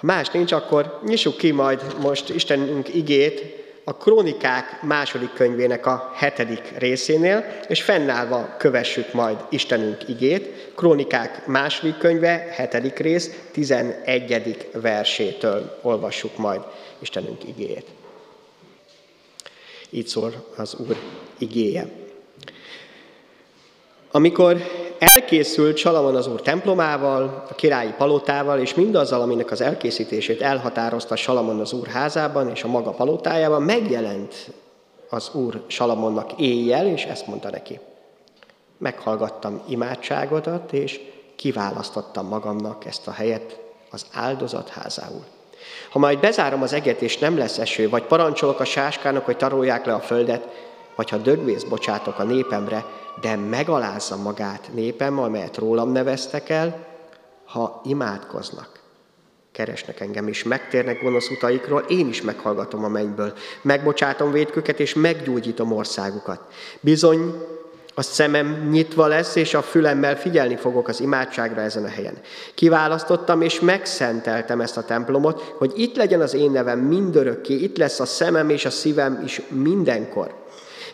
Ha más nincs, akkor nyissuk ki majd most Istenünk igét a Krónikák második könyvének a hetedik részénél, és fennállva kövessük majd Istenünk igét. Krónikák második könyve, hetedik rész, tizenegyedik versétől olvassuk majd Istenünk igét. Így szól az Úr igéje. Amikor elkészült Salamon az Úr templomával, a királyi palotával, és mindazzal, aminek az elkészítését elhatározta Salamon az Úr házában és a maga palotájában, megjelent az Úr Salamonnak éjjel, és ezt mondta neki. Meghallgattam imádságodat, és kiválasztottam magamnak ezt a helyet az áldozat házául. Ha majd bezárom az eget, és nem lesz eső, vagy parancsolok a sáskának, hogy tarolják le a földet, vagy ha dögvész bocsátok a népemre, de megalázza magát népem, amelyet rólam neveztek el, ha imádkoznak, keresnek engem, és megtérnek gonosz utaikról, én is meghallgatom a mennyből. Megbocsátom védküket, és meggyógyítom országukat. Bizony, a szemem nyitva lesz, és a fülemmel figyelni fogok az imádságra ezen a helyen. Kiválasztottam és megszenteltem ezt a templomot, hogy itt legyen az én nevem mindörökké, itt lesz a szemem és a szívem is mindenkor.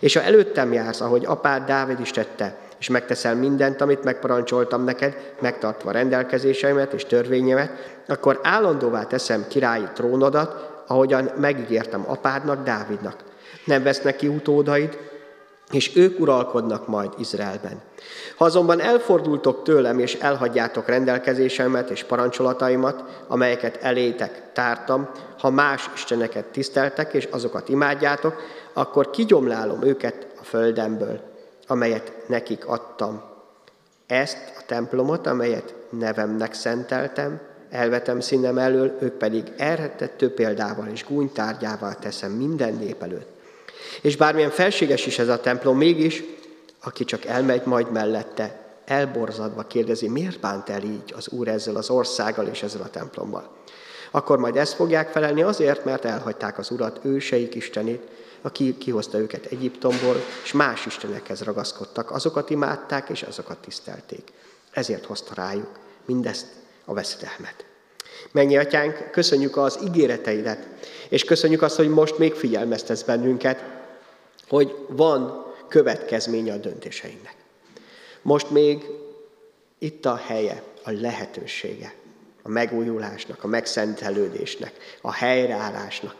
És ha előttem jársz, ahogy apád Dávid is tette, és megteszel mindent, amit megparancsoltam neked, megtartva rendelkezéseimet és törvényemet, akkor állandóvá teszem királyi trónodat, ahogyan megígértem apádnak, Dávidnak. Nem vesznek ki utódaid, és ők uralkodnak majd Izraelben. Ha azonban elfordultok tőlem, és elhagyjátok rendelkezésemet és parancsolataimat, amelyeket elétek tártam, ha más isteneket tiszteltek, és azokat imádjátok, akkor kigyomlálom őket a földemből, amelyet nekik adtam. Ezt a templomot, amelyet nevemnek szenteltem, elvetem színem elől, ők pedig elrettettő példával és gúnytárgyával teszem minden nép előtt. És bármilyen felséges is ez a templom, mégis, aki csak elmegy majd mellette, elborzadva kérdezi, miért bánt el így az Úr ezzel az országgal és ezzel a templommal. Akkor majd ezt fogják felelni azért, mert elhagyták az Urat, őseik Istenét, aki kihozta őket Egyiptomból, és más istenekhez ragaszkodtak, azokat imádták, és azokat tisztelték. Ezért hozta rájuk mindezt a veszedelmet. Mennyi atyánk, köszönjük az ígéreteidet, és köszönjük azt, hogy most még figyelmeztetsz bennünket, hogy van következménye a döntéseinknek. Most még itt a helye, a lehetősége a megújulásnak, a megszentelődésnek, a helyreállásnak.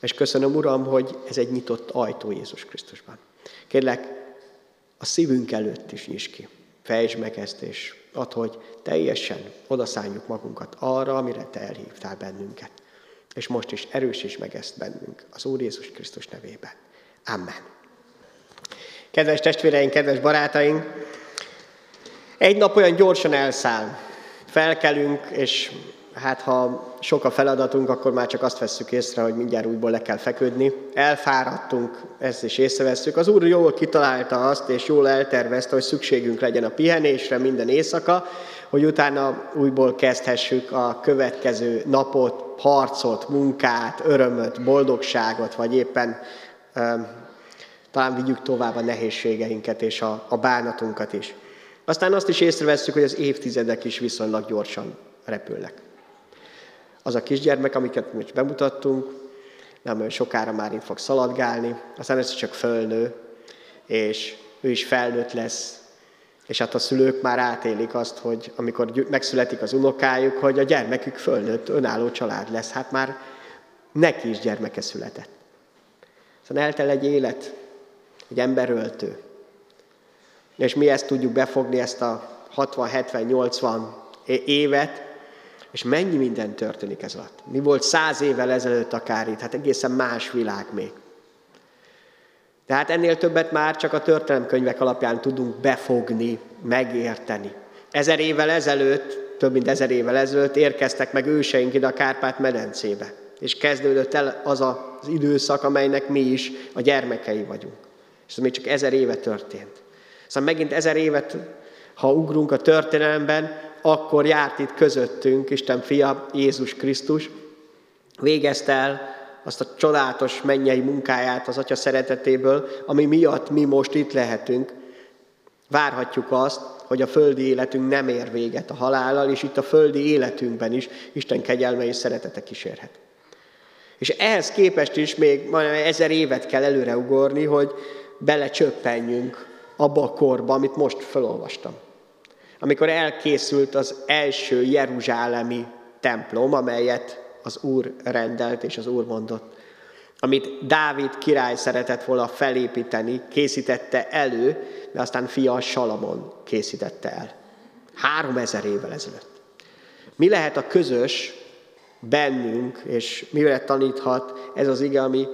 És köszönöm, Uram, hogy ez egy nyitott ajtó Jézus Krisztusban. Kérlek, a szívünk előtt is nyis ki. Fejtsd meg ezt, és add, hogy teljesen odaszálljuk magunkat arra, amire Te elhívtál bennünket. És most is erősíts meg ezt bennünk, az Úr Jézus Krisztus nevében. Amen. Kedves testvéreink, kedves barátaink, egy nap olyan gyorsan elszáll. Felkelünk, és hát ha sok a feladatunk, akkor már csak azt vesszük észre, hogy mindjárt újból le kell feküdni. Elfáradtunk, ezt is észrevesszük. Az Úr jól kitalálta azt, és jól eltervezte, hogy szükségünk legyen a pihenésre minden éjszaka, hogy utána újból kezdhessük a következő napot, harcot, munkát, örömöt, boldogságot, vagy éppen talán vigyük tovább a nehézségeinket és a, a bánatunkat is. Aztán azt is észrevesszük, hogy az évtizedek is viszonylag gyorsan repülnek. Az a kisgyermek, amiket most bemutattunk, nem olyan sokára már itt fog szaladgálni, aztán ez csak fölnő, és ő is felnőtt lesz, és hát a szülők már átélik azt, hogy amikor megszületik az unokájuk, hogy a gyermekük fölnőtt, önálló család lesz. Hát már neki is gyermeke született. Szóval eltel egy élet, egy emberöltő. És mi ezt tudjuk befogni, ezt a 60-70-80 évet, és mennyi minden történik ez alatt. Mi volt száz évvel ezelőtt akár itt, hát egészen más világ még. Tehát ennél többet már csak a történelemkönyvek alapján tudunk befogni, megérteni. Ezer évvel ezelőtt, több mint ezer évvel ezelőtt érkeztek meg őseink ide a Kárpát-medencébe. És kezdődött el az az időszak, amelynek mi is a gyermekei vagyunk. És ez még csak ezer éve történt. Szóval megint ezer évet, ha ugrunk a történelemben, akkor járt itt közöttünk Isten fia, Jézus Krisztus, végezte el azt a csodálatos mennyei munkáját az Atya szeretetéből, ami miatt mi most itt lehetünk. Várhatjuk azt, hogy a földi életünk nem ér véget a halállal, és itt a földi életünkben is Isten kegyelme és szeretete kísérhet. És ehhez képest is még majdnem ezer évet kell előreugorni, hogy belecsöppenjünk abba a korba, amit most felolvastam. Amikor elkészült az első jeruzsálemi templom, amelyet az Úr rendelt és az Úr mondott, amit Dávid király szeretett volna felépíteni, készítette elő, de aztán fia Salamon készítette el. Három ezer évvel ezelőtt. Mi lehet a közös bennünk, és mire taníthat ez az ige, ami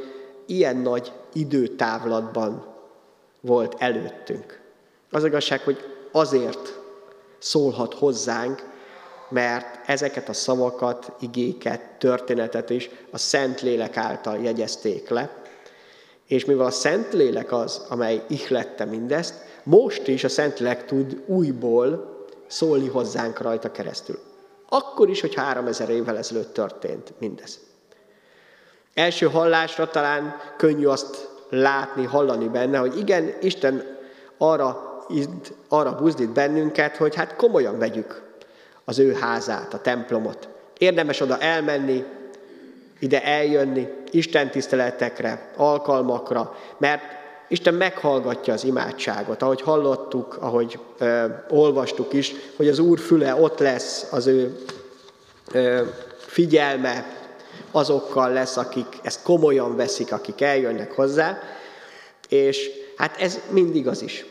ilyen nagy időtávlatban volt előttünk. Az igazság, hogy azért szólhat hozzánk, mert ezeket a szavakat, igéket, történetet is a Szentlélek által jegyezték le, és mivel a Szentlélek az, amely ihlette mindezt, most is a Szentlélek tud újból szólni hozzánk rajta keresztül. Akkor is, hogy három ezer évvel ezelőtt történt mindez. Első hallásra talán könnyű azt látni, hallani benne, hogy igen, Isten arra, arra buzdít bennünket, hogy hát komolyan vegyük az ő házát, a templomot. Érdemes oda elmenni, ide eljönni, Isten tiszteletekre, alkalmakra, mert Isten meghallgatja az imádságot, ahogy hallottuk, ahogy ö, olvastuk is, hogy az Úr füle ott lesz, az ő ö, figyelme azokkal lesz, akik ezt komolyan veszik, akik eljönnek hozzá, és hát ez mind igaz is.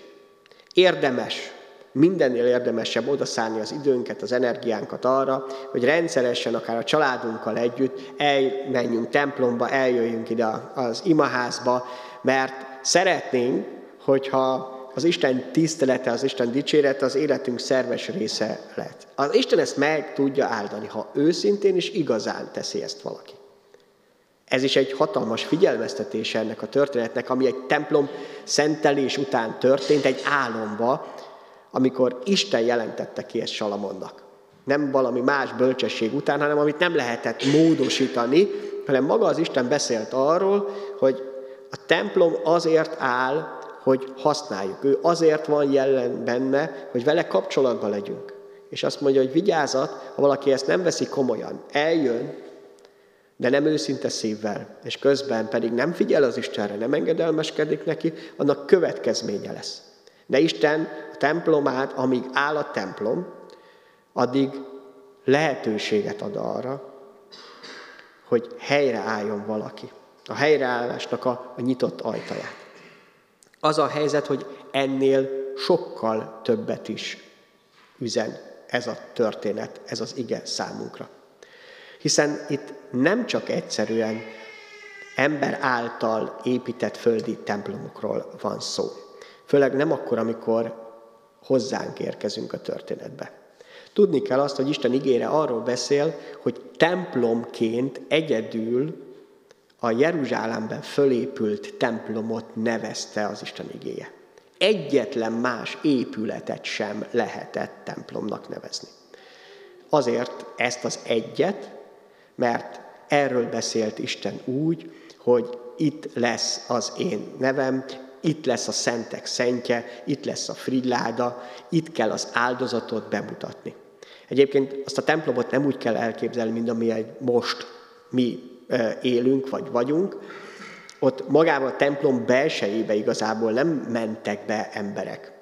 Érdemes mindennél érdemesebb odaszánni az időnket, az energiánkat arra, hogy rendszeresen, akár a családunkkal együtt elmenjünk templomba, eljöjjünk ide az imaházba, mert szeretnénk, hogyha az Isten tisztelete, az Isten dicsérete az életünk szerves része lett. Az Isten ezt meg tudja áldani, ha őszintén és igazán teszi ezt valaki. Ez is egy hatalmas figyelmeztetés ennek a történetnek, ami egy templom szentelés után történt, egy álomba, amikor Isten jelentette ki ezt Salamonnak. Nem valami más bölcsesség után, hanem amit nem lehetett módosítani, hanem maga az Isten beszélt arról, hogy a templom azért áll, hogy használjuk. Ő azért van jelen benne, hogy vele kapcsolatban legyünk. És azt mondja, hogy vigyázat, ha valaki ezt nem veszi komolyan, eljön, de nem őszinte szívvel, és közben pedig nem figyel az Istenre, nem engedelmeskedik neki, annak következménye lesz. De Isten a templomát, amíg áll a templom, addig lehetőséget ad arra, hogy helyreálljon valaki. A helyreállásnak a, a nyitott ajtaját. Az a helyzet, hogy ennél sokkal többet is üzen ez a történet, ez az ige számunkra. Hiszen itt nem csak egyszerűen ember által épített földi templomokról van szó. Főleg nem akkor, amikor hozzánk érkezünk a történetbe. Tudni kell azt, hogy Isten igére arról beszél, hogy templomként egyedül a Jeruzsálemben fölépült templomot nevezte az Isten igéje. Egyetlen más épületet sem lehetett templomnak nevezni. Azért ezt az egyet, mert erről beszélt Isten úgy, hogy itt lesz az én nevem, itt lesz a szentek szentje, itt lesz a frigyláda, itt kell az áldozatot bemutatni. Egyébként azt a templomot nem úgy kell elképzelni, mint amilyen most mi élünk, vagy vagyunk. Ott magában a templom belsejébe igazából nem mentek be emberek.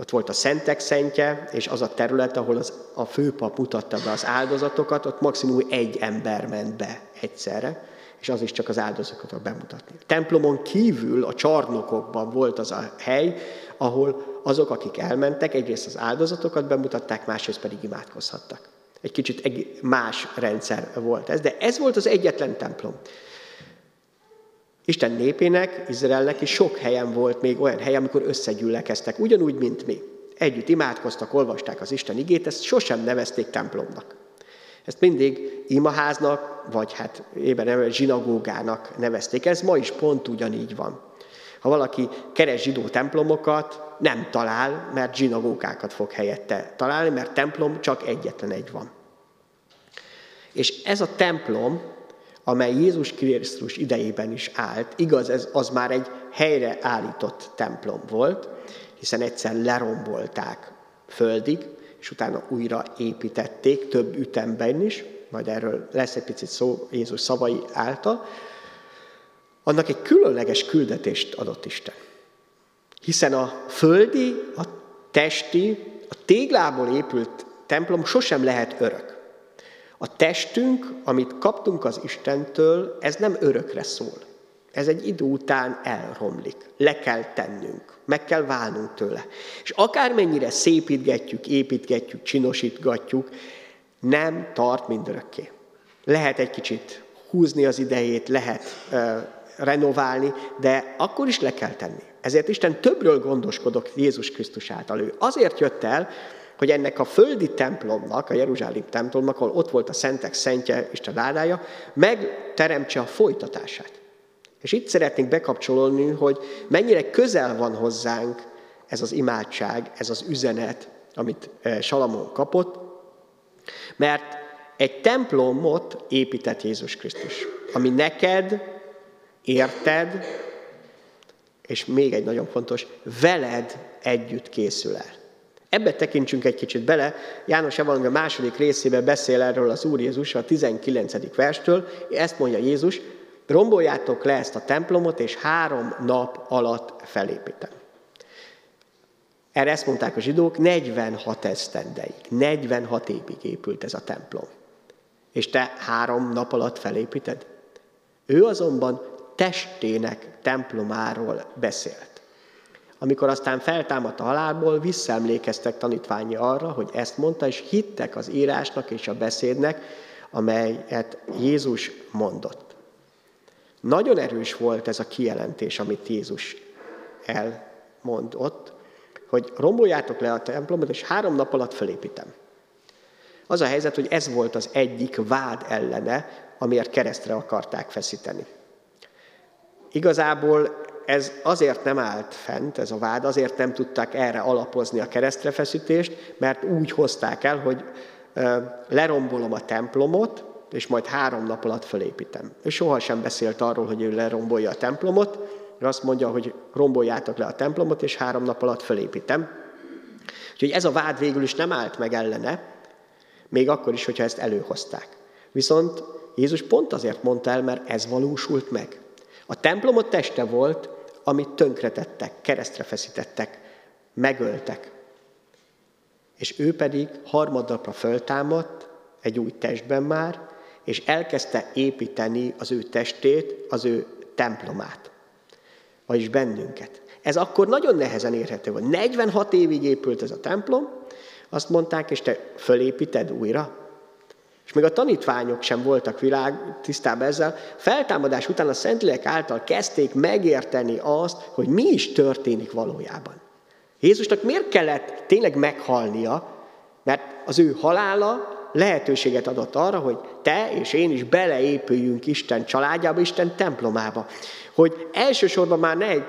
Ott volt a szentek szentje, és az a terület, ahol az, a főpap mutatta be az áldozatokat, ott maximum egy ember ment be egyszerre és az is csak az áldozatokat bemutatni. A templomon kívül a csarnokokban volt az a hely, ahol azok, akik elmentek, egyrészt az áldozatokat bemutatták, másrészt pedig imádkozhattak. Egy kicsit más rendszer volt ez, de ez volt az egyetlen templom. Isten népének, Izraelnek is sok helyen volt még olyan hely, amikor összegyűllekeztek, ugyanúgy, mint mi. Együtt imádkoztak, olvasták az Isten igét, ezt sosem nevezték templomnak. Ezt mindig imaháznak, vagy hát éppen nem, zsinagógának nevezték. Ez ma is pont ugyanígy van. Ha valaki keres zsidó templomokat, nem talál, mert zsinagógákat fog helyette találni, mert templom csak egyetlen egy van. És ez a templom, amely Jézus Krisztus idejében is állt, igaz, ez az már egy helyre állított templom volt, hiszen egyszer lerombolták földig, és utána újra építették több ütemben is, majd erről lesz egy picit szó Jézus szavai által, annak egy különleges küldetést adott Isten. Hiszen a földi, a testi, a téglából épült templom sosem lehet örök. A testünk, amit kaptunk az Istentől, ez nem örökre szól. Ez egy idő után elromlik. Le kell tennünk. Meg kell válnunk tőle. És akármennyire szépítgetjük, építgetjük, csinosítgatjuk, nem tart mindörökké. Lehet egy kicsit húzni az idejét, lehet uh, renoválni, de akkor is le kell tenni. Ezért Isten többről gondoskodok Jézus Krisztus által. Ő azért jött el, hogy ennek a földi templomnak, a Jeruzsálem templomnak, ahol ott volt a szentek szentje, Isten ládája, megteremtse a folytatását. És itt szeretnénk bekapcsolódni, hogy mennyire közel van hozzánk ez az imádság, ez az üzenet, amit eh, Salamon kapott, mert egy templomot épített Jézus Krisztus, ami neked, érted, és még egy nagyon fontos, veled együtt készül el. Ebbe tekintsünk egy kicsit bele. János Evangélium második részében beszél erről az Úr Jézus a 19. verstől. Ezt mondja Jézus, romboljátok le ezt a templomot, és három nap alatt felépítem. Erre ezt mondták a zsidók, 46 esztendeig, 46 évig épült ez a templom. És te három nap alatt felépíted? Ő azonban testének templomáról beszélt. Amikor aztán feltámadt a halálból, visszaemlékeztek tanítványi arra, hogy ezt mondta, és hittek az írásnak és a beszédnek, amelyet Jézus mondott. Nagyon erős volt ez a kijelentés, amit Jézus elmondott, hogy romboljátok le a templomot, és három nap alatt felépítem. Az a helyzet, hogy ez volt az egyik vád ellene, amiért keresztre akarták feszíteni. Igazából ez azért nem állt fent, ez a vád, azért nem tudták erre alapozni a keresztrefeszítést, mert úgy hozták el, hogy lerombolom a templomot, és majd három nap alatt felépítem. Ő sohasem beszélt arról, hogy ő lerombolja a templomot, ő azt mondja, hogy romboljátok le a templomot, és három nap alatt felépítem. Úgyhogy ez a vád végül is nem állt meg ellene, még akkor is, hogyha ezt előhozták. Viszont Jézus pont azért mondta el, mert ez valósult meg. A templomot teste volt, amit tönkretettek, keresztre feszítettek, megöltek. És ő pedig harmadnapra föltámadt, egy új testben már, és elkezdte építeni az ő testét, az ő templomát, vagyis bennünket. Ez akkor nagyon nehezen érhető volt. 46 évig épült ez a templom, azt mondták, és te fölépíted újra? És még a tanítványok sem voltak világ tisztában ezzel. Feltámadás után a Szentlélek által kezdték megérteni azt, hogy mi is történik valójában. Jézusnak miért kellett tényleg meghalnia, mert az ő halála lehetőséget adott arra, hogy te és én is beleépüljünk Isten családjába, Isten templomába. Hogy elsősorban már ne egy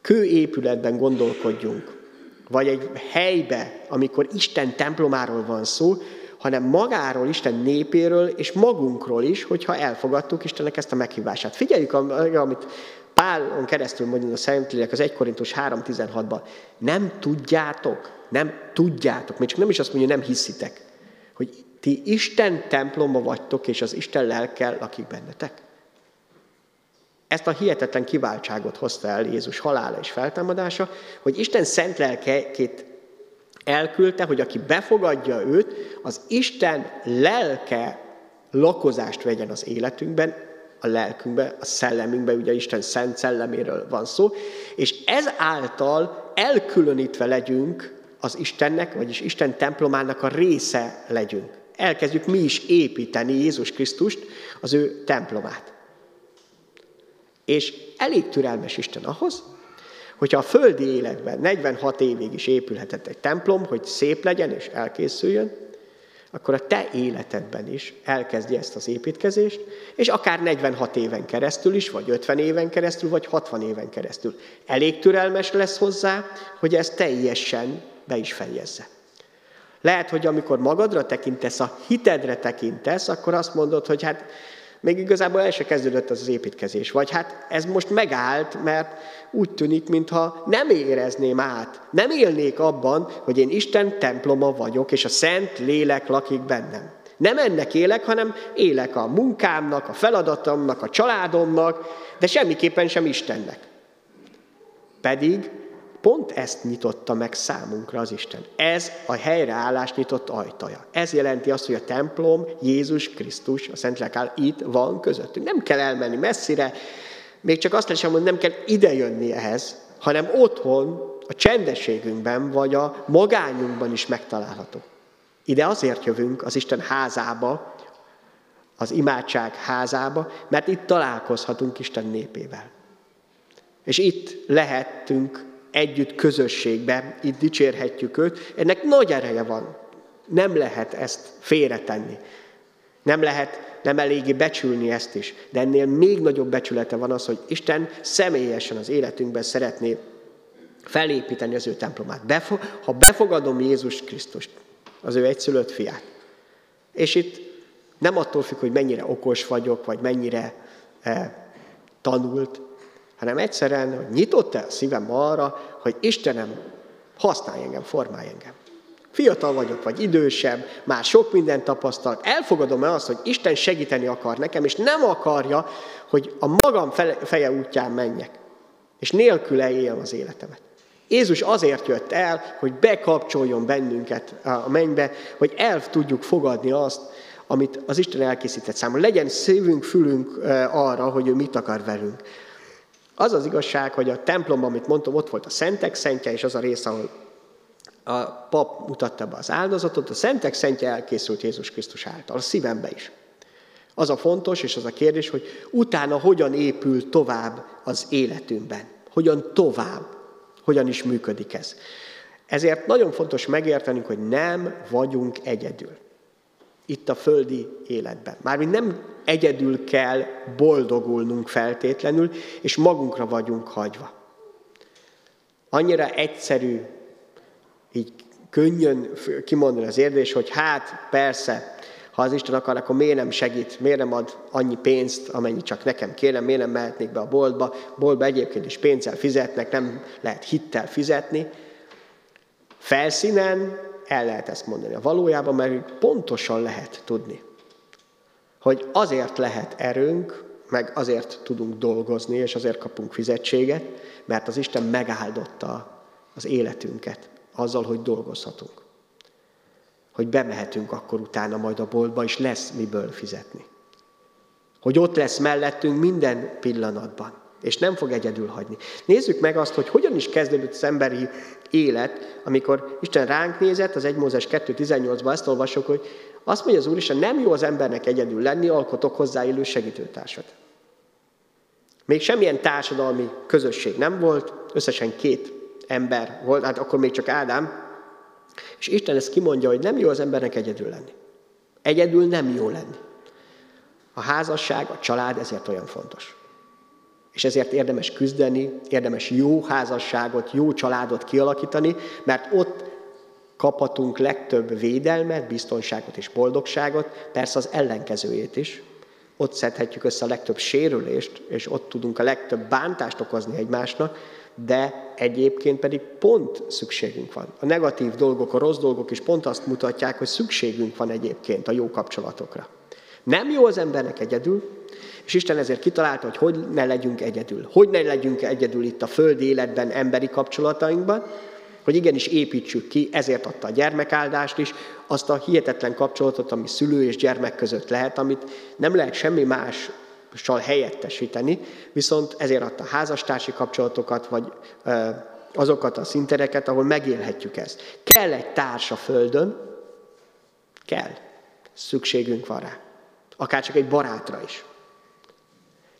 kőépületben gondolkodjunk, vagy egy helybe, amikor Isten templomáról van szó, hanem magáról, Isten népéről és magunkról is, hogyha elfogadtuk Istennek ezt a meghívását. Figyeljük, amit Pálon keresztül mondja a Szentlélek az 1 Korintus 3.16-ban. Nem tudjátok, nem tudjátok, még csak nem is azt mondja, nem hiszitek, hogy ti Isten temploma vagytok, és az Isten lelkel lakik bennetek. Ezt a hihetetlen kiváltságot hozta el Jézus halála és feltámadása, hogy Isten szent lelkét elküldte, hogy aki befogadja őt, az Isten lelke lakozást vegyen az életünkben, a lelkünkben, a szellemünkben, ugye Isten szent szelleméről van szó, és ez által elkülönítve legyünk az Istennek, vagyis Isten templomának a része legyünk. Elkezdjük mi is építeni Jézus Krisztust, az ő templomát. És elég türelmes Isten ahhoz, hogyha a földi életben 46 évig is épülhetett egy templom, hogy szép legyen és elkészüljön, akkor a te életedben is elkezdi ezt az építkezést, és akár 46 éven keresztül is, vagy 50 éven keresztül, vagy 60 éven keresztül. Elég türelmes lesz hozzá, hogy ezt teljesen be is fejezze. Lehet, hogy amikor magadra tekintesz, a hitedre tekintesz, akkor azt mondod, hogy hát Még igazából el se kezdődött az, az építkezés. Vagy hát ez most megállt, mert úgy tűnik, mintha nem érezném át, nem élnék abban, hogy én Isten temploma vagyok, és a Szent Lélek lakik bennem. Nem ennek élek, hanem élek a munkámnak, a feladatomnak, a családomnak, de semmiképpen sem Istennek. Pedig pont ezt nyitotta meg számunkra az Isten. Ez a helyreállás nyitott ajtaja. Ez jelenti azt, hogy a templom, Jézus Krisztus, a Szentlélek áll itt van közöttünk. Nem kell elmenni messzire, még csak azt sem mondani, nem kell idejönni ehhez, hanem otthon, a csendességünkben, vagy a magányunkban is megtalálható. Ide azért jövünk az Isten házába, az imádság házába, mert itt találkozhatunk Isten népével. És itt lehetünk együtt közösségbe, itt dicsérhetjük őt. Ennek nagy ereje van. Nem lehet ezt félretenni. Nem lehet nem eléggé becsülni ezt is. De ennél még nagyobb becsülete van az, hogy Isten személyesen az életünkben szeretné felépíteni az ő templomát. Befo- ha befogadom Jézus Krisztust, az ő egyszülött fiát, és itt nem attól függ, hogy mennyire okos vagyok, vagy mennyire eh, tanult, hanem egyszerűen, nyitott-e a szívem arra, hogy Istenem, használj engem, formálj engem. Fiatal vagyok, vagy idősebb, már sok mindent tapasztalt. Elfogadom-e azt, hogy Isten segíteni akar nekem, és nem akarja, hogy a magam feje útján menjek, és nélküle éljem az életemet. Jézus azért jött el, hogy bekapcsoljon bennünket a mennybe, hogy el tudjuk fogadni azt, amit az Isten elkészített számunkra. Legyen szívünk, fülünk arra, hogy ő mit akar velünk. Az az igazság, hogy a templomban, amit mondtam, ott volt a szentek szentje, és az a rész, ahol a pap mutatta be az áldozatot, a szentek szentje elkészült Jézus Krisztus által, a szívembe is. Az a fontos, és az a kérdés, hogy utána hogyan épül tovább az életünkben. Hogyan tovább, hogyan is működik ez. Ezért nagyon fontos megértenünk, hogy nem vagyunk egyedül. Itt a földi életben. Mármint nem egyedül kell boldogulnunk feltétlenül, és magunkra vagyunk hagyva. Annyira egyszerű, így könnyön kimondani az érdés, hogy hát persze, ha az Isten akar, akkor miért nem segít, miért nem ad annyi pénzt, amennyi csak nekem kéne, miért nem mehetnék be a boltba. Boltba egyébként is pénzzel fizetnek, nem lehet hittel fizetni. Felszínen el lehet ezt mondani. A valójában mert pontosan lehet tudni, hogy azért lehet erőnk, meg azért tudunk dolgozni, és azért kapunk fizetséget, mert az Isten megáldotta az életünket azzal, hogy dolgozhatunk. Hogy bemehetünk akkor utána majd a boltba, és lesz miből fizetni. Hogy ott lesz mellettünk minden pillanatban, és nem fog egyedül hagyni. Nézzük meg azt, hogy hogyan is kezdődött az emberi élet, amikor Isten ránk nézett, az 1 Mózes 2.18-ban ezt olvasok, hogy azt mondja az Úristen, nem jó az embernek egyedül lenni, alkotok hozzá élő segítőtársat. Még semmilyen társadalmi közösség nem volt, összesen két ember volt, hát akkor még csak Ádám, és Isten ezt kimondja, hogy nem jó az embernek egyedül lenni. Egyedül nem jó lenni. A házasság, a család ezért olyan fontos. És ezért érdemes küzdeni, érdemes jó házasságot, jó családot kialakítani, mert ott kaphatunk legtöbb védelmet, biztonságot és boldogságot, persze az ellenkezőjét is. Ott szedhetjük össze a legtöbb sérülést, és ott tudunk a legtöbb bántást okozni egymásnak, de egyébként pedig pont szükségünk van. A negatív dolgok, a rossz dolgok is pont azt mutatják, hogy szükségünk van egyébként a jó kapcsolatokra. Nem jó az embernek egyedül, és Isten ezért kitalálta, hogy hogy ne legyünk egyedül. Hogy ne legyünk egyedül itt a földi életben, emberi kapcsolatainkban, hogy igenis építsük ki, ezért adta a gyermekáldást is, azt a hihetetlen kapcsolatot, ami szülő és gyermek között lehet, amit nem lehet semmi mással helyettesíteni, viszont ezért adta házastársi kapcsolatokat, vagy azokat a szintereket, ahol megélhetjük ezt. Kell egy társ a földön, kell. Szükségünk van rá. Akár csak egy barátra is.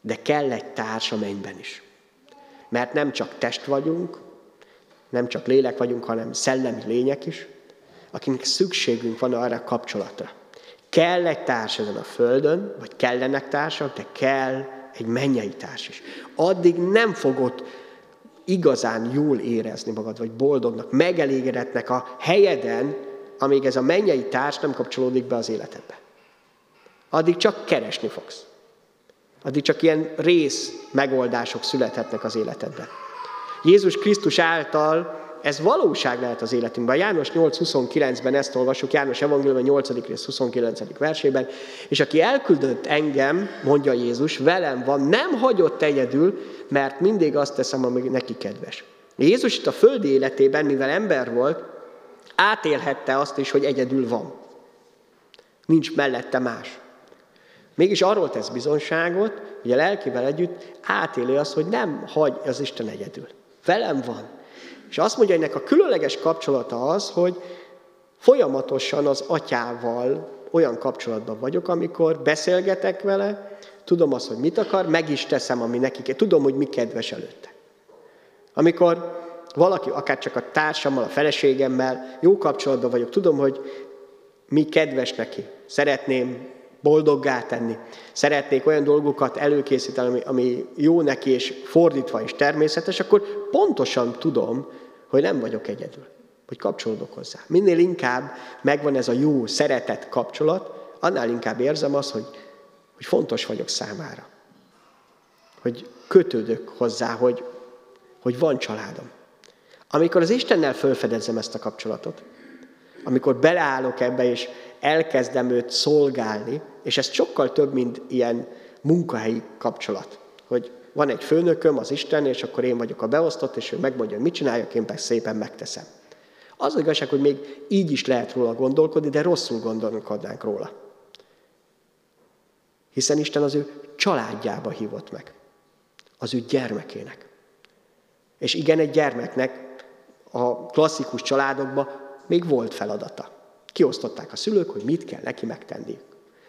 De kell egy társ a mennyben is. Mert nem csak test vagyunk, nem csak lélek vagyunk, hanem szellemi lények is, akinek szükségünk van arra a kapcsolatra. Kell egy társ ezen a földön, vagy kellenek társak, de kell egy mennyei társ is. Addig nem fogod igazán jól érezni magad, vagy boldognak, megelégedetnek a helyeden, amíg ez a mennyei társ nem kapcsolódik be az életedbe. Addig csak keresni fogsz. addig csak ilyen rész megoldások születhetnek az életedben. Jézus Krisztus által ez valóság lehet az életünkben. János 8.29-ben ezt olvasjuk, János Evangélium 8. rész 29. versében, és aki elküldött engem, mondja Jézus, velem van, nem hagyott egyedül, mert mindig azt teszem, ami neki kedves. Jézus itt a földi életében, mivel ember volt, átélhette azt is, hogy egyedül van. Nincs mellette más. Mégis arról tesz bizonságot, hogy a lelkivel együtt átéli azt, hogy nem hagy az Isten egyedül. Velem van. És azt mondja, hogy ennek a különleges kapcsolata az, hogy folyamatosan az atyával olyan kapcsolatban vagyok, amikor beszélgetek vele, tudom azt, hogy mit akar, meg is teszem, ami neki tudom, hogy mi kedves előtte. Amikor valaki, akár csak a társammal, a feleségemmel jó kapcsolatban vagyok, tudom, hogy mi kedves neki. Szeretném boldoggá tenni. Szeretnék olyan dolgokat előkészíteni, ami, ami jó neki, és fordítva is természetes, akkor pontosan tudom, hogy nem vagyok egyedül, hogy kapcsolódok hozzá. Minél inkább megvan ez a jó, szeretett kapcsolat, annál inkább érzem azt, hogy, hogy fontos vagyok számára. Hogy kötődök hozzá, hogy, hogy van családom. Amikor az Istennel felfedezem ezt a kapcsolatot, amikor beleállok ebbe, és elkezdem őt szolgálni, és ez sokkal több, mint ilyen munkahelyi kapcsolat, hogy van egy főnököm, az Isten, és akkor én vagyok a beosztott, és ő megmondja, hogy mit csináljak, én persze szépen megteszem. Az, az igazság, hogy még így is lehet róla gondolkodni, de rosszul gondolkodnánk róla. Hiszen Isten az ő családjába hívott meg. Az ő gyermekének. És igen, egy gyermeknek a klasszikus családokban még volt feladata. Kiosztották a szülők, hogy mit kell neki megtenni.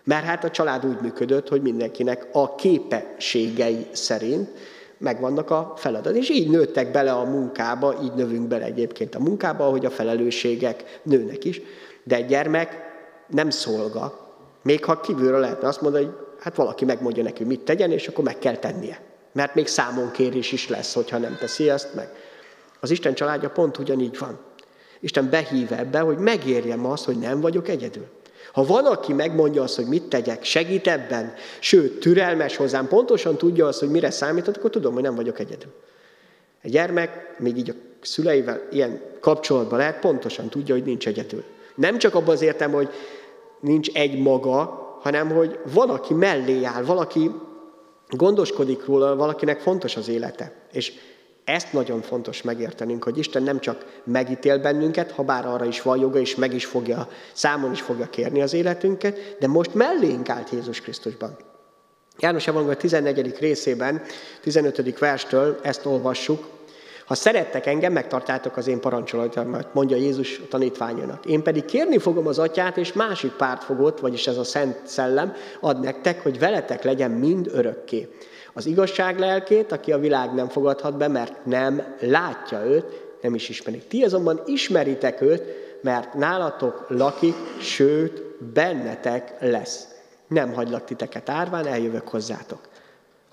Mert hát a család úgy működött, hogy mindenkinek a képességei szerint megvannak a feladat. És így nőttek bele a munkába, így növünk bele egyébként a munkába, hogy a felelősségek nőnek is. De egy gyermek nem szolga. Még ha kívülről lehetne azt mondani, hogy hát valaki megmondja neki, mit tegyen, és akkor meg kell tennie. Mert még számonkérés is lesz, hogyha nem teszi ezt meg. Az Isten családja pont ugyanígy van. Isten behív ebbe, hogy megérjem azt, hogy nem vagyok egyedül. Ha van, aki megmondja azt, hogy mit tegyek, segít ebben, sőt, türelmes hozzám, pontosan tudja azt, hogy mire számított, akkor tudom, hogy nem vagyok egyedül. Egy gyermek, még így a szüleivel ilyen kapcsolatban lehet, pontosan tudja, hogy nincs egyedül. Nem csak abban az értem, hogy nincs egy maga, hanem hogy van, aki mellé áll, valaki gondoskodik róla, valakinek fontos az élete. És ezt nagyon fontos megértenünk, hogy Isten nem csak megítél bennünket, ha bár arra is van joga, és meg is fogja, számon is fogja kérni az életünket, de most mellénk állt Jézus Krisztusban. János Evangélium 14. részében, 15. verstől ezt olvassuk. Ha szerettek engem, megtartátok az én parancsolatomat, mondja Jézus a tanítványának. Én pedig kérni fogom az atyát, és másik pártfogót, vagyis ez a Szent Szellem ad nektek, hogy veletek legyen mind örökké az igazság lelkét, aki a világ nem fogadhat be, mert nem látja őt, nem is ismerik. Ti azonban ismeritek őt, mert nálatok lakik, sőt, bennetek lesz. Nem hagylak titeket árván, eljövök hozzátok.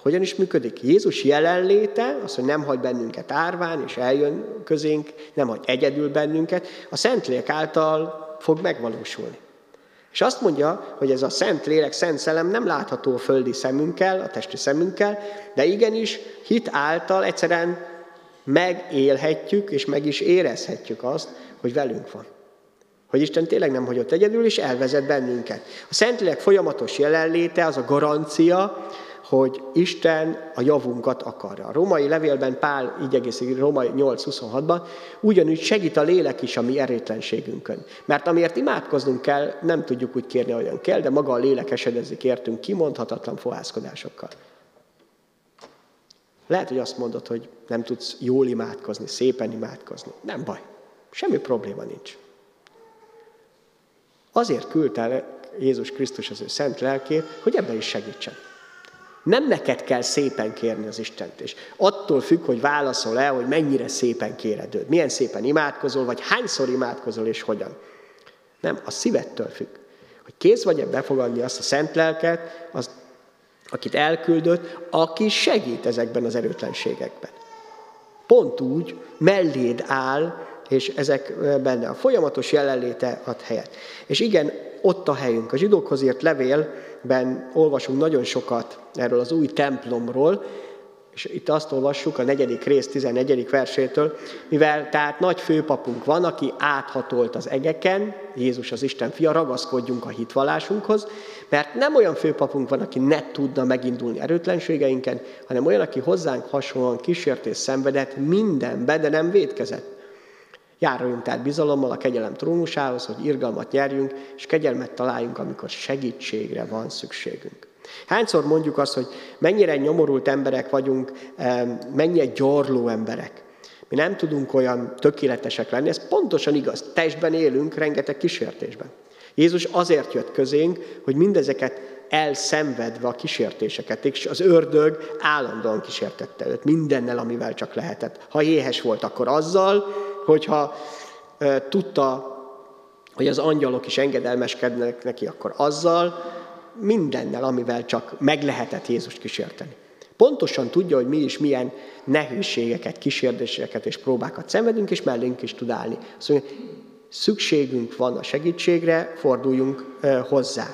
Hogyan is működik? Jézus jelenléte, az, hogy nem hagy bennünket árván, és eljön közénk, nem hagy egyedül bennünket, a Szentlélek által fog megvalósulni. És azt mondja, hogy ez a Szent Lélek, Szent Szellem nem látható a földi szemünkkel, a testi szemünkkel, de igenis hit által egyszerűen megélhetjük, és meg is érezhetjük azt, hogy velünk van. Hogy Isten tényleg nem hagyott egyedül, és elvezet bennünket. A Szentlélek folyamatos jelenléte az a garancia, hogy Isten a javunkat akarja. A római levélben Pál így egészen római 8.26-ban ugyanúgy segít a lélek is a mi erétlenségünkön. Mert amiért imádkoznunk kell, nem tudjuk úgy kérni, olyan kell, de maga a lélek esedezik értünk kimondhatatlan fohászkodásokkal. Lehet, hogy azt mondod, hogy nem tudsz jól imádkozni, szépen imádkozni. Nem baj. Semmi probléma nincs. Azért küldte Jézus Krisztus az ő szent lelkét, hogy ebben is segítsen. Nem neked kell szépen kérni az Istent, és attól függ, hogy válaszol-e, hogy mennyire szépen kéred őt, milyen szépen imádkozol, vagy hányszor imádkozol, és hogyan. Nem, a szívettől függ. Hogy kész vagy-e befogadni azt a szent lelket, az, akit elküldött, aki segít ezekben az erőtlenségekben. Pont úgy melléd áll, és ezek benne a folyamatos jelenléte ad helyet. És igen, ott a helyünk. A zsidókhoz írt levélben olvasunk nagyon sokat erről az új templomról, és itt azt olvassuk a negyedik rész 14. versétől, mivel tehát nagy főpapunk van, aki áthatolt az egeken, Jézus az Isten fia, ragaszkodjunk a hitvallásunkhoz, mert nem olyan főpapunk van, aki ne tudna megindulni erőtlenségeinken, hanem olyan, aki hozzánk hasonlóan kísértés szenvedett mindenbe, de nem védkezett. Járuljunk tehát bizalommal a kegyelem trónusához, hogy irgalmat nyerjünk, és kegyelmet találjunk, amikor segítségre van szükségünk. Hányszor mondjuk azt, hogy mennyire nyomorult emberek vagyunk, mennyire gyorló emberek. Mi nem tudunk olyan tökéletesek lenni, ez pontosan igaz. Testben élünk, rengeteg kísértésben. Jézus azért jött közénk, hogy mindezeket elszenvedve a kísértéseket, és az ördög állandóan kísértette őt mindennel, amivel csak lehetett. Ha éhes volt, akkor azzal, hogyha tudta, hogy az angyalok is engedelmeskednek neki, akkor azzal, mindennel, amivel csak meg lehetett Jézust kísérteni. Pontosan tudja, hogy mi is milyen nehézségeket, kísérdéseket és próbákat szenvedünk, és mellénk is tud állni. Azt szükségünk van a segítségre, forduljunk hozzá.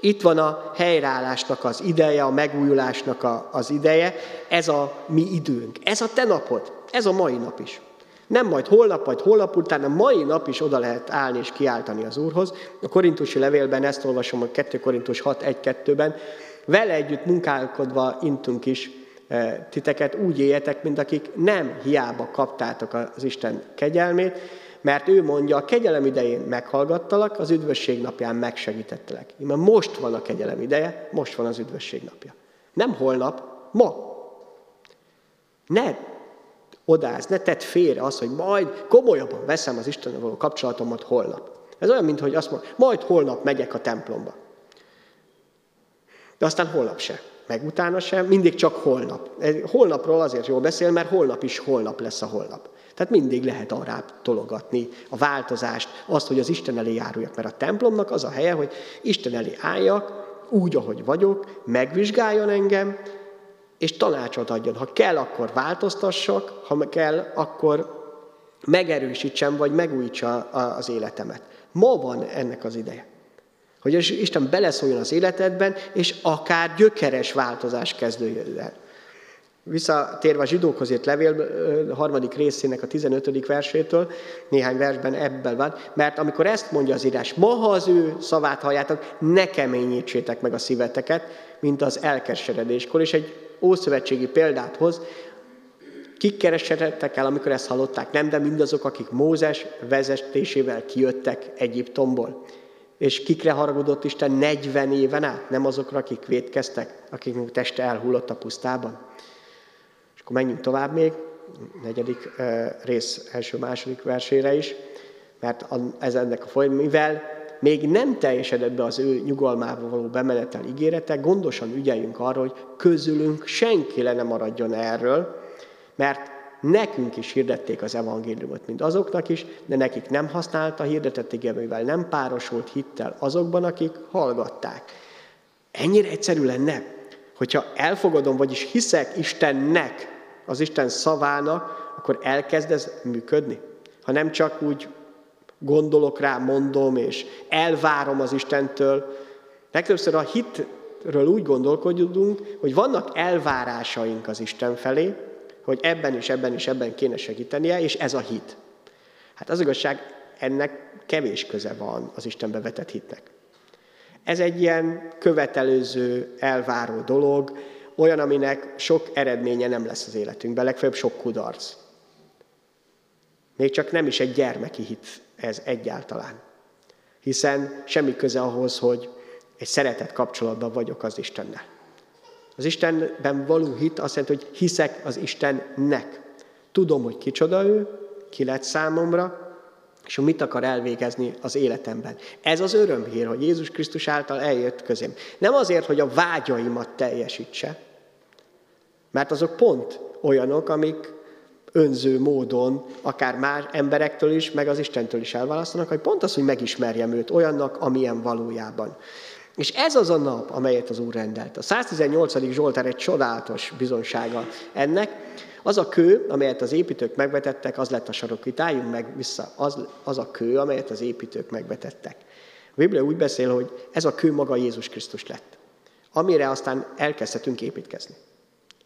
Itt van a helyreállásnak az ideje, a megújulásnak a, az ideje, ez a mi időnk, ez a te napod, ez a mai nap is. Nem majd holnap, vagy holnap után, hanem mai nap is oda lehet állni és kiáltani az Úrhoz. A korintusi levélben ezt olvasom a 2 Korintus 6.1.2-ben. Vele együtt munkálkodva intunk is e, titeket, úgy éljetek, mint akik nem hiába kaptátok az Isten kegyelmét, mert ő mondja, a kegyelem idején meghallgattalak, az üdvösség napján megsegítettelek. Mert most van a kegyelem ideje, most van az üdvösség napja. Nem holnap, ma. Ne odáz, ne tedd félre az, hogy majd komolyabban veszem az Istennel való kapcsolatomat holnap. Ez olyan, mint hogy azt mondja, majd holnap megyek a templomba. De aztán holnap se, meg utána sem, mindig csak holnap. Holnapról azért jól beszél, mert holnap is holnap lesz a holnap. Tehát mindig lehet arra tologatni a változást, azt, hogy az Isten elé járuljak. Mert a templomnak az a helye, hogy Isten elé álljak, úgy, ahogy vagyok, megvizsgáljon engem, és tanácsot adjon. Ha kell, akkor változtassak, ha kell, akkor megerősítsem, vagy megújítsa az életemet. Ma van ennek az ideje. Hogy Isten beleszóljon az életedben, és akár gyökeres változás kezdődjön el. Visszatérve a zsidókhoz írt levél harmadik részének a 15. versétől, néhány versben ebből van, mert amikor ezt mondja az írás, ma ha az ő szavát halljátok, ne keményítsétek meg a szíveteket, mint az elkeseredéskor, és egy ószövetségi példát hoz, Kik keresedtek el, amikor ezt hallották? Nem, de mindazok, akik Mózes vezetésével kijöttek Egyiptomból. És kikre haragudott Isten 40 éven át? Nem azokra, akik védkeztek, akiknek teste elhullott a pusztában? És akkor menjünk tovább még, negyedik rész első-második versére is, mert ez ennek a folyam, mivel még nem teljesedett be az ő nyugalmába való bemenetel ígérete, gondosan ügyeljünk arra, hogy közülünk senki le ne maradjon erről, mert nekünk is hirdették az evangéliumot, mint azoknak is, de nekik nem használta hirdetett igény, mivel nem párosult hittel azokban, akik hallgatták. Ennyire egyszerű lenne, hogyha elfogadom, vagyis hiszek Istennek, az Isten szavának, akkor elkezd ez működni. Ha nem csak úgy gondolok rá, mondom, és elvárom az Istentől. Legtöbbször a hitről úgy gondolkodunk, hogy vannak elvárásaink az Isten felé, hogy ebben és ebben és ebben kéne segítenie, és ez a hit. Hát az igazság, ennek kevés köze van az Istenbe vetett hitnek. Ez egy ilyen követelőző, elváró dolog, olyan, aminek sok eredménye nem lesz az életünkben, legfeljebb sok kudarc. Még csak nem is egy gyermeki hit ez egyáltalán. Hiszen semmi köze ahhoz, hogy egy szeretett kapcsolatban vagyok az Istennel. Az Istenben való hit azt jelenti, hogy hiszek az Istennek. Tudom, hogy kicsoda ő, ki lett számomra, és hogy mit akar elvégezni az életemben. Ez az örömhír, hogy Jézus Krisztus által eljött közém. Nem azért, hogy a vágyaimat teljesítse, mert azok pont olyanok, amik önző módon, akár más emberektől is, meg az Istentől is elválasztanak, hogy pont az, hogy megismerjem őt olyannak, amilyen valójában. És ez az a nap, amelyet az Úr rendelt. A 118. Zsoltár egy csodálatos bizonsága ennek. Az a kő, amelyet az építők megvetettek, az lett a sarokvit. Álljunk meg vissza, az, az a kő, amelyet az építők megvetettek. Biblia úgy beszél, hogy ez a kő maga Jézus Krisztus lett, amire aztán elkezdhetünk építkezni.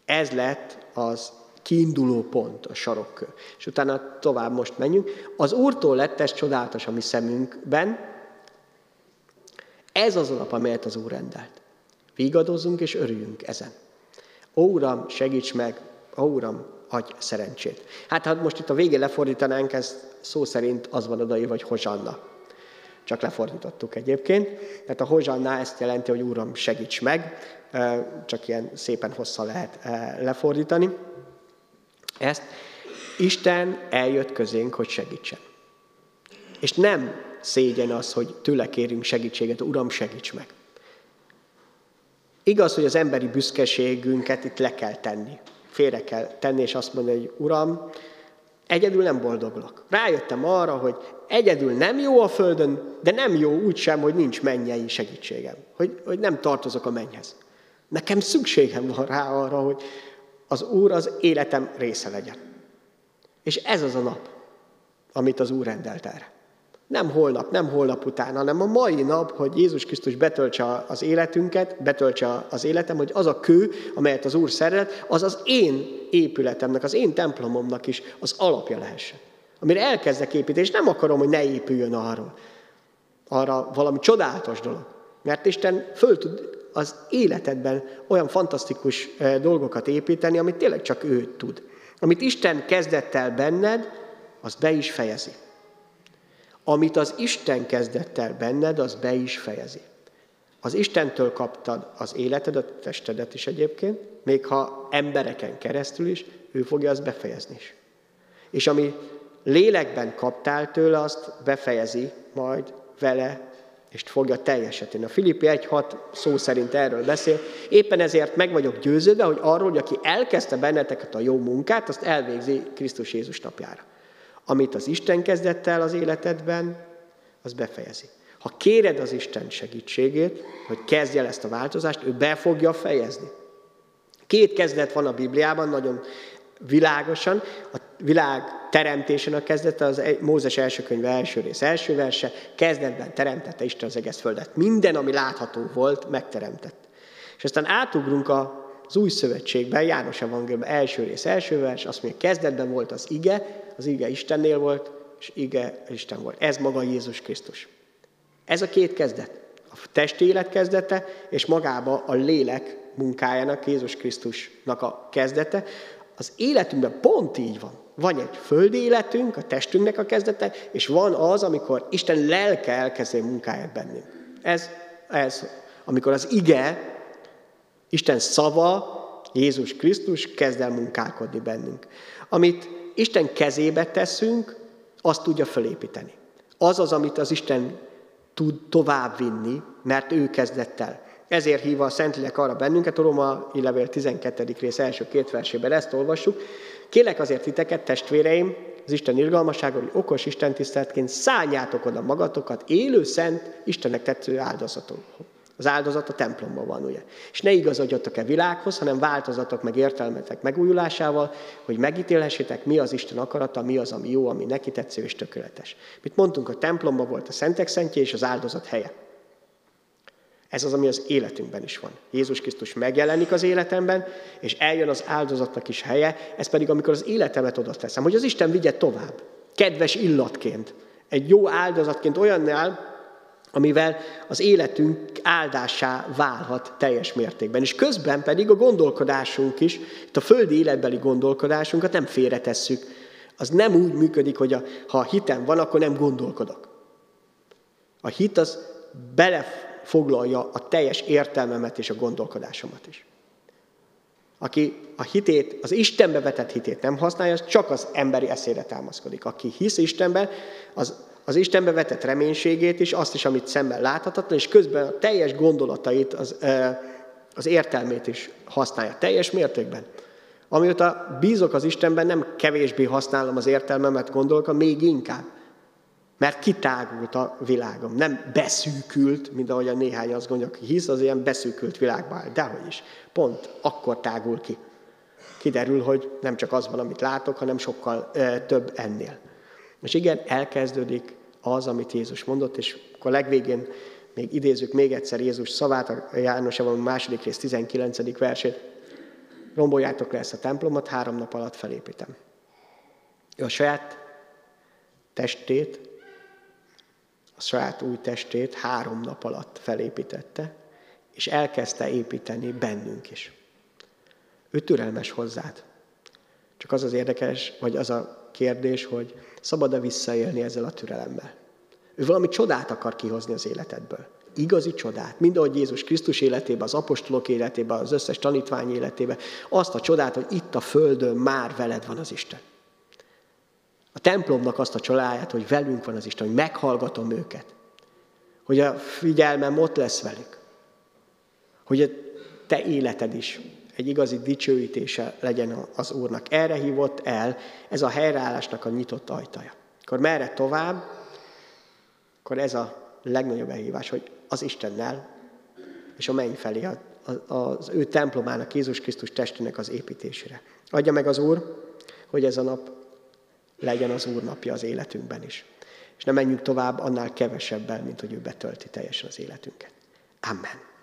Ez lett az kiinduló pont, a sarokkő. És utána tovább most menjünk. Az Úrtól lett ez csodálatos a mi szemünkben. Ez az alap, amelyet az Úr rendelt. Vigadozzunk és örüljünk ezen. Ó, Uram, segíts meg, ó, Uram, adj szerencsét. Hát ha most itt a végén lefordítanánk, ez szó szerint az van odaírva, hogy Hozsanna. Csak lefordítottuk egyébként. Tehát a Hozsanna ezt jelenti, hogy Uram, segíts meg, csak ilyen szépen hossza lehet lefordítani. Ezt Isten eljött közénk, hogy segítsen. És nem szégyen az, hogy tőle kérünk segítséget, Uram, segíts meg. Igaz, hogy az emberi büszkeségünket itt le kell tenni. Félre kell tenni, és azt mondani, hogy Uram, egyedül nem boldoglak. Rájöttem arra, hogy egyedül nem jó a Földön, de nem jó úgy sem, hogy nincs mennyei segítségem. Hogy, hogy nem tartozok a mennyhez. Nekem szükségem van rá arra, hogy az Úr az életem része legyen. És ez az a nap, amit az Úr rendelt erre. Nem holnap, nem holnap után, hanem a mai nap, hogy Jézus Krisztus betöltse az életünket, betöltse az életem, hogy az a kő, amelyet az Úr szeret, az az én épületemnek, az én templomomnak is az alapja lehessen. Amire elkezdek építeni, és nem akarom, hogy ne épüljön arról. Arra valami csodálatos dolog. Mert Isten föl tud az életedben olyan fantasztikus dolgokat építeni, amit tényleg csak ő tud. Amit Isten kezdett el benned, az be is fejezi. Amit az Isten kezdett el benned, az be is fejezi. Az Istentől kaptad az életed, a testedet is egyébként, még ha embereken keresztül is, ő fogja azt befejezni is. És ami lélekben kaptál tőle, azt befejezi majd vele és fogja teljesíteni. A Filippi 1.6 szó szerint erről beszél. Éppen ezért meg vagyok győződve, hogy arról, hogy aki elkezdte benneteket a jó munkát, azt elvégzi Krisztus Jézus napjára. Amit az Isten kezdett el az életedben, az befejezi. Ha kéred az Isten segítségét, hogy kezdje el ezt a változást, ő be fogja fejezni. Két kezdet van a Bibliában, nagyon világosan. A világ teremtésen a kezdete az Mózes első könyve első rész első verse, kezdetben teremtette Isten az egész földet. Minden, ami látható volt, megteremtett. És aztán átugrunk az új szövetségben, János Evangéliumban első rész első vers, azt mondja, kezdetben volt az ige, az ige Istennél volt, és ige Isten volt. Ez maga Jézus Krisztus. Ez a két kezdet. A testi élet kezdete, és magába a lélek munkájának, Jézus Krisztusnak a kezdete, az életünkben pont így van. Van egy földi életünk, a testünknek a kezdete, és van az, amikor Isten lelke elkezdi munkáját bennünk. Ez, ez, amikor az ige, Isten szava, Jézus Krisztus kezd el munkálkodni bennünk. Amit Isten kezébe teszünk, azt tudja fölépíteni. Az az, amit az Isten tud továbbvinni, mert ő kezdett el. Ezért hív a Szentlélek arra bennünket, a Roma levél 12. rész első két versében ezt olvassuk. Kélek azért titeket, testvéreim, az Isten irgalmaságon, hogy okos Isten tiszteletként szálljátok oda magatokat élő, szent, Istennek tetsző áldozaton. Az áldozat a templomban van, ugye? És ne igazodjatok-e világhoz, hanem változatok meg értelmetek megújulásával, hogy megítélhessétek, mi az Isten akarata, mi az, ami jó, ami neki tetsző és tökéletes. Mit mondtunk, a templomban volt a szentek szentje és az áldozat helye. Ez az, ami az életünkben is van. Jézus Krisztus megjelenik az életemben, és eljön az áldozatnak is helye, ez pedig amikor az életemet oda teszem, hogy az Isten vigye tovább, kedves illatként, egy jó áldozatként olyannál, amivel az életünk áldásá válhat teljes mértékben. És közben pedig a gondolkodásunk is, itt a földi életbeli gondolkodásunkat nem félretesszük. Az nem úgy működik, hogy a, ha hitem van, akkor nem gondolkodok. A hit az bele foglalja a teljes értelmemet és a gondolkodásomat is. Aki a hitét, az Istenbe vetett hitét nem használja, az csak az emberi eszére támaszkodik. Aki hisz Istenbe, az, az Istenbe vetett reménységét is, azt is, amit szemben láthatatlan, és közben a teljes gondolatait, az, az értelmét is használja teljes mértékben. Amióta bízok az Istenben, nem kevésbé használom az értelmemet, gondolok, még inkább. Mert kitágult a világom, nem beszűkült, mint ahogy a néhány azt gondolja, aki hisz, az ilyen beszűkült világban áll. Dehogy is. Pont akkor tágul ki. Kiderül, hogy nem csak az van, amit látok, hanem sokkal e, több ennél. És igen, elkezdődik az, amit Jézus mondott, és akkor legvégén még idézzük még egyszer Jézus szavát, a János a második rész 19. versét. Romboljátok le ezt a templomot, három nap alatt felépítem. Ő a saját testét, a saját új testét három nap alatt felépítette, és elkezdte építeni bennünk is. Ő türelmes hozzád. Csak az az érdekes, vagy az a kérdés, hogy szabad-e visszaélni ezzel a türelemmel. Ő valami csodát akar kihozni az életedből. Igazi csodát. Mind ahogy Jézus Krisztus életében, az apostolok életében, az összes tanítvány életében. Azt a csodát, hogy itt a földön már veled van az Isten. A templomnak azt a csodáját, hogy velünk van az Isten, hogy meghallgatom őket. Hogy a figyelmem ott lesz velük. Hogy a te életed is egy igazi dicsőítése legyen az Úrnak. Erre hívott el, ez a helyreállásnak a nyitott ajtaja. Akkor merre tovább? Akkor ez a legnagyobb elhívás, hogy az Istennel és a menny felé, az ő templomának, Jézus Krisztus testének az építésére. Adja meg az Úr, hogy ez a nap legyen az Úr napja az életünkben is. És ne menjünk tovább annál kevesebbel, mint hogy ő betölti teljesen az életünket. Amen.